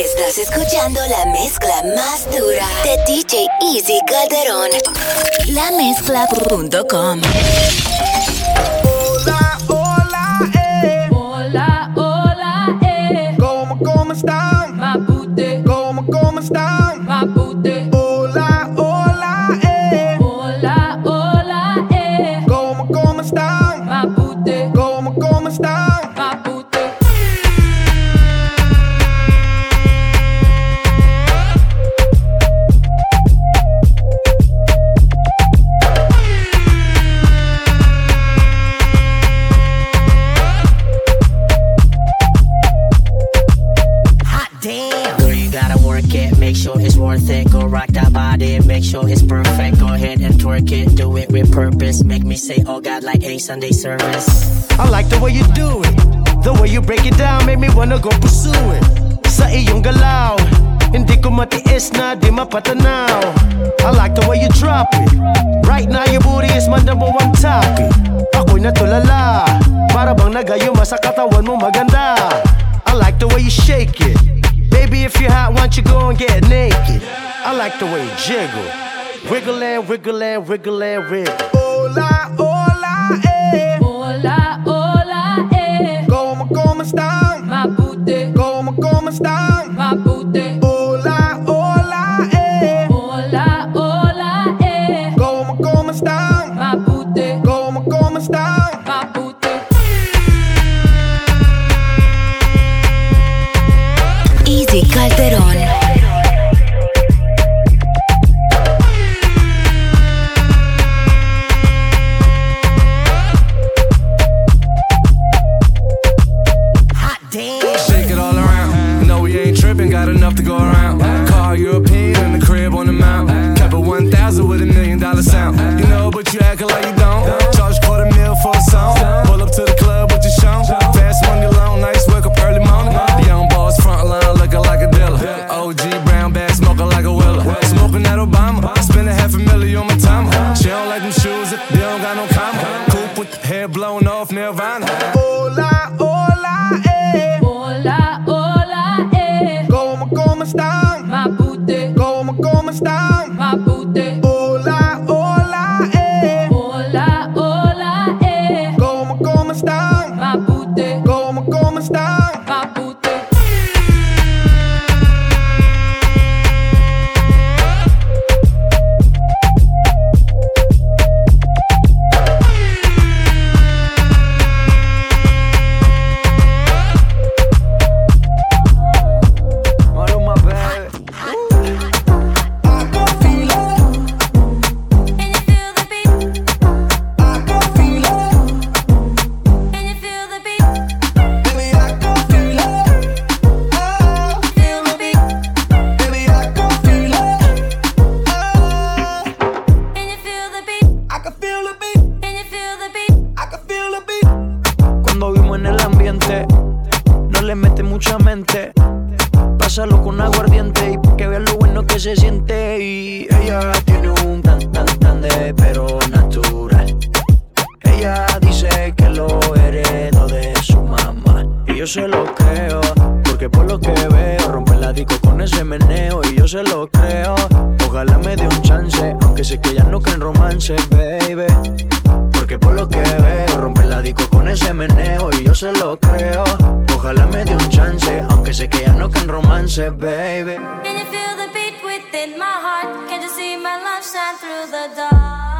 Estás escuchando la mezcla más dura de DJ Easy Calderón. Lamezcla.com. Hola, hola, eh. Hola, hola, eh. ¿Cómo, cómo están? Mapute, ¿Cómo, cómo están? mapute. Twerk it, do it with purpose. Make me say, oh God, like a Sunday service. I like the way you do it. The way you break it down make me wanna go pursue it. Sa iyong galaw, hindi ko matiis na di mapatanaw. I like the way you drop it. Right now your booty is my number one topic. Ako'y natulala, para bang nagayuma sa katawan mo maganda. I like the way you shake it. Baby, if you're hot, why don't you go and get naked? I like the way you jiggle. Wiggle and wiggle and wiggle and wiggle. Pásalo con aguardiente y pa' que vean lo bueno que se siente. Y ella tiene un tan tan tan de pero natural. Ella dice que lo heredó de su mamá. Y yo se lo creo, porque por lo que veo, rompe la disco con ese meneo. Y yo se lo creo, ojalá me dé un chance, aunque sé que ella no cree en romance, baby. Porque por lo que veo, rompe la disco con ese meneo y yo se lo creo. Ojalá me dé un chance, aunque sé que ya no en romance, baby. Can you feel the beat within my heart? Can you see my love shine through the dark?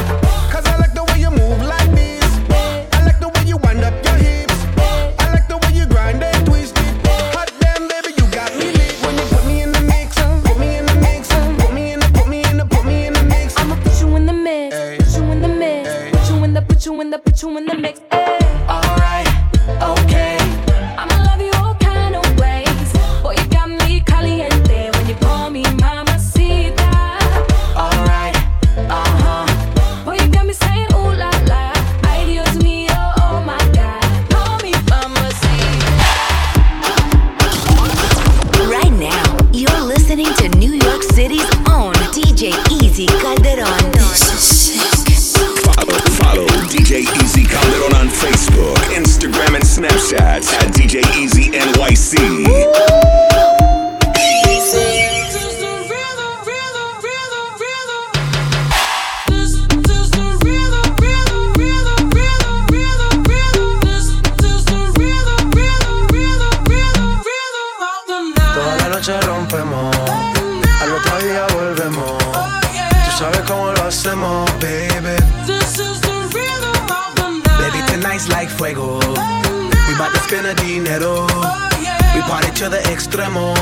see.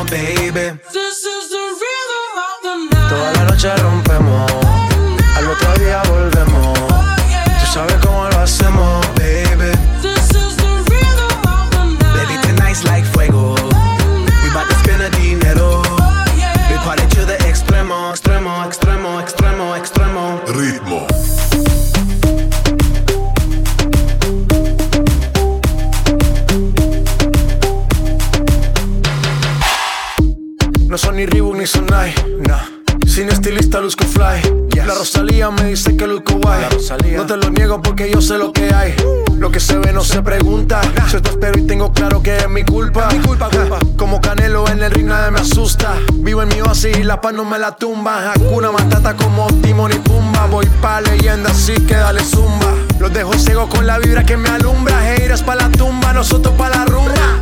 baby. Of the night. Toda la noche rompemos, al otro día volvemos. Oh, Tú sabes cómo lo hacemos. ni Sonai, nah. Sin estilista luzco fly. La Rosalía me dice que luzco guay. No te lo niego porque yo sé lo que hay. Lo que se ve no se pregunta. Nah. Yo te espero y tengo claro que es mi culpa. Mi culpa, culpa. Como Canelo en el ring nadie me asusta. Vivo en mi oasis y la paz no me la tumba. Hakuna Matata como Timon y Pumba. Voy pa leyenda así que dale zumba. Los dejo ciego con la vibra que me alumbra. Heiras pa la tumba, nosotros pa la rumba.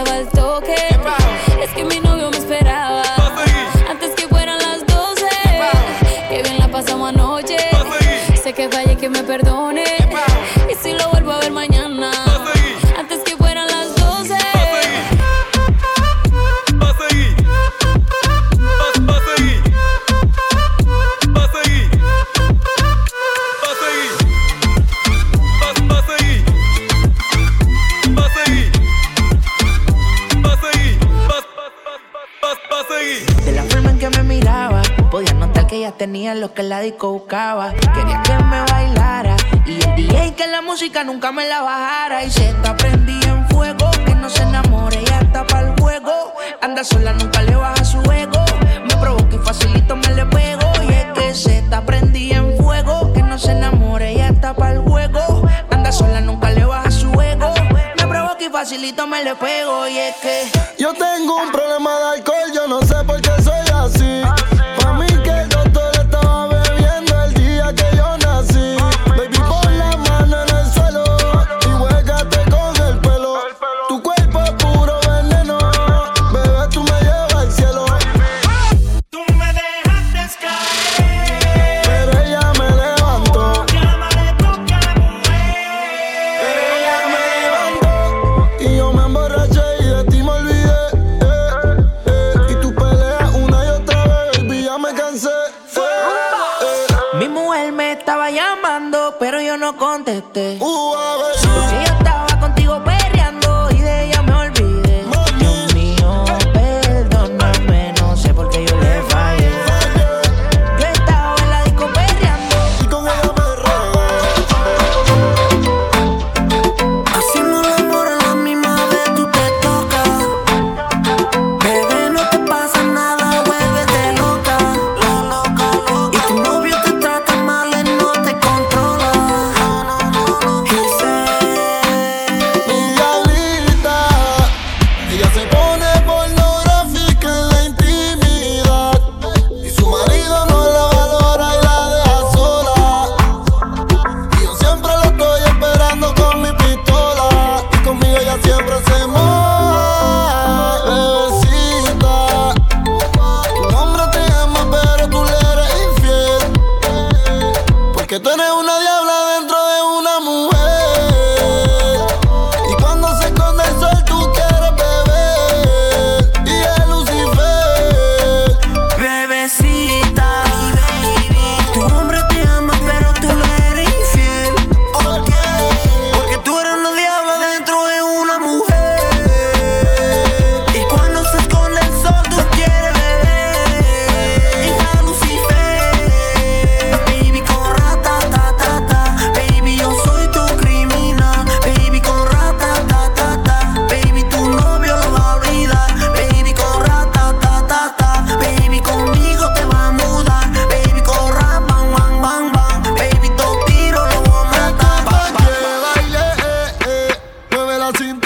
el toque. Es que mi novio me esperaba. Antes que fueran las 12. Que bien la pasamos anoche. Sé que falle que me perdone. que la disco buscaba. Quería que me bailara y el DJ que la música nunca me la bajara. Y se está prendí en fuego, que no se enamore y hasta para el juego. Anda sola, nunca le baja su ego. Me provoca y facilito me le pego. Y es que se está prendí en fuego, que no se enamore y hasta para el juego. Anda sola, nunca le baja su ego. Me provoca y facilito me le pego. Y es que yo tengo un problema de alcohol contesté.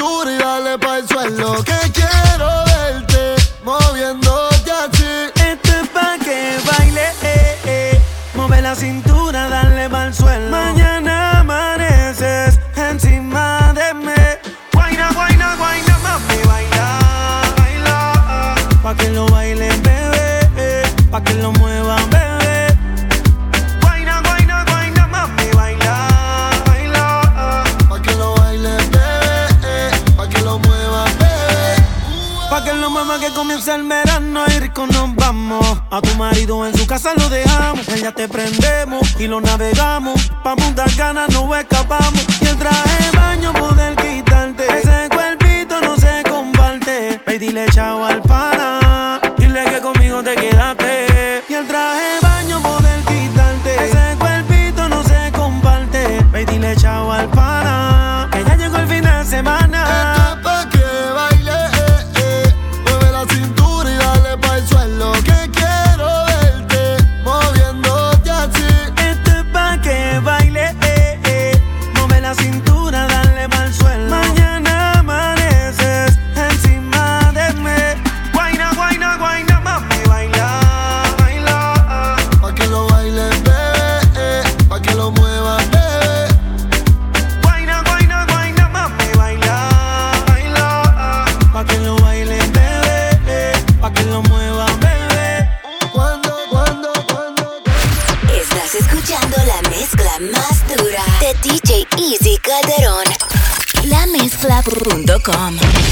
y dale pa' el suelo que quiero verte moviéndote así. Este es pa' que baile, eh, eh, mueve la cintura el verano y rico nos vamos. A tu marido en su casa lo dejamos. Ella te prendemos y lo navegamos. Pa' muchas ganas no escapamos. mama.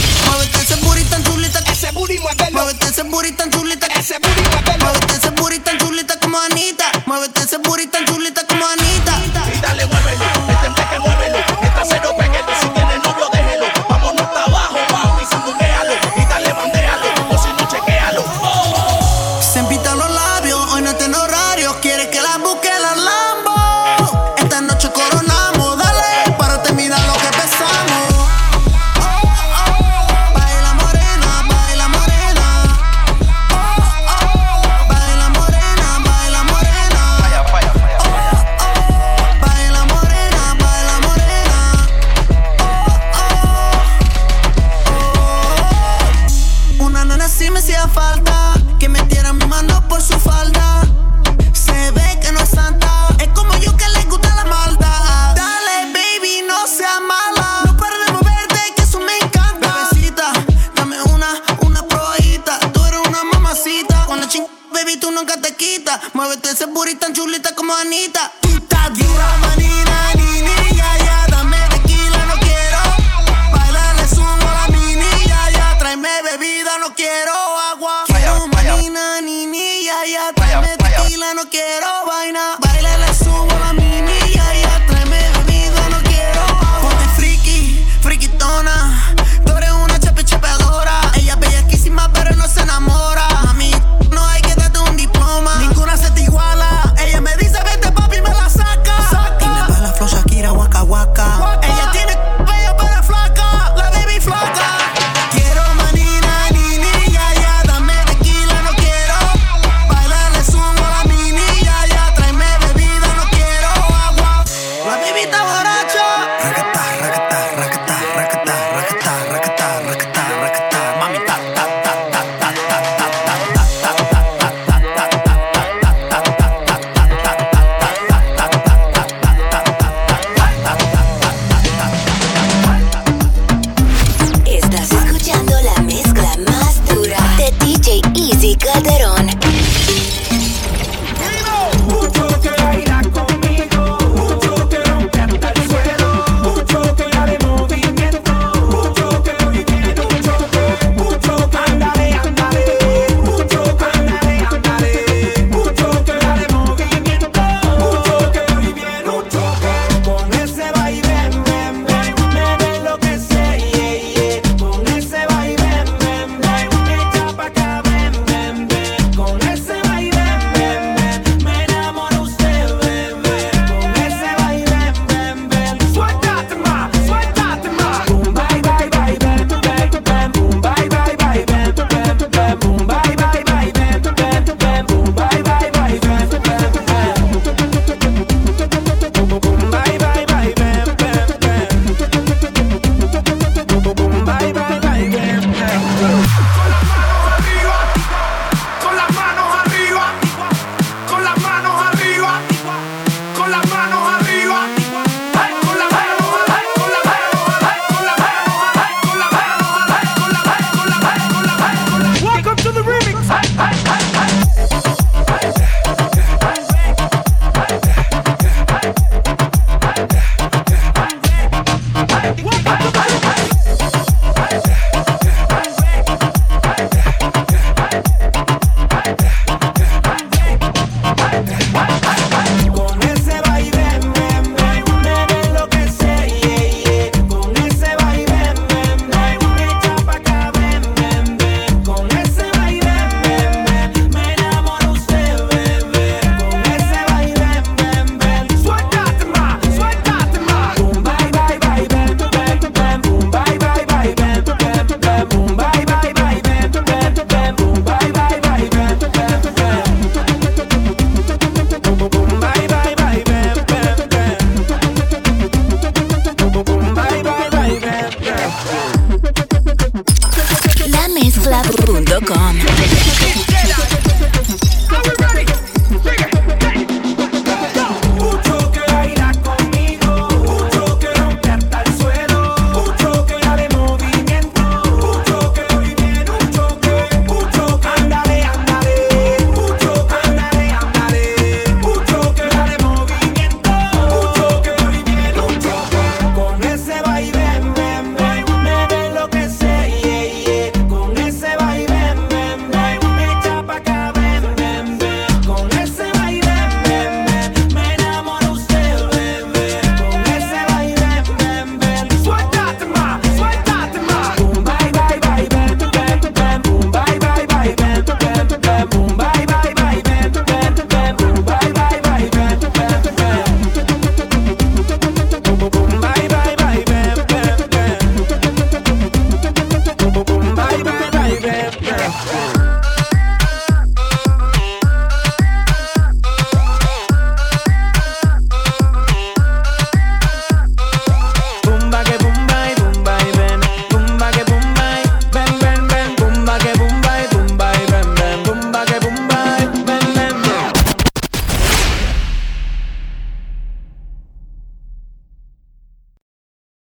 Muévete ese burrito tan chulita como Anita. Tú estás dura, manina, ni niña, ya dame tequila, no quiero. Bailarle sumo a la mini, ya, ya tráeme bebida, no quiero agua. Quiero manina, ni niña, ya tráeme tequila, no quiero vaina.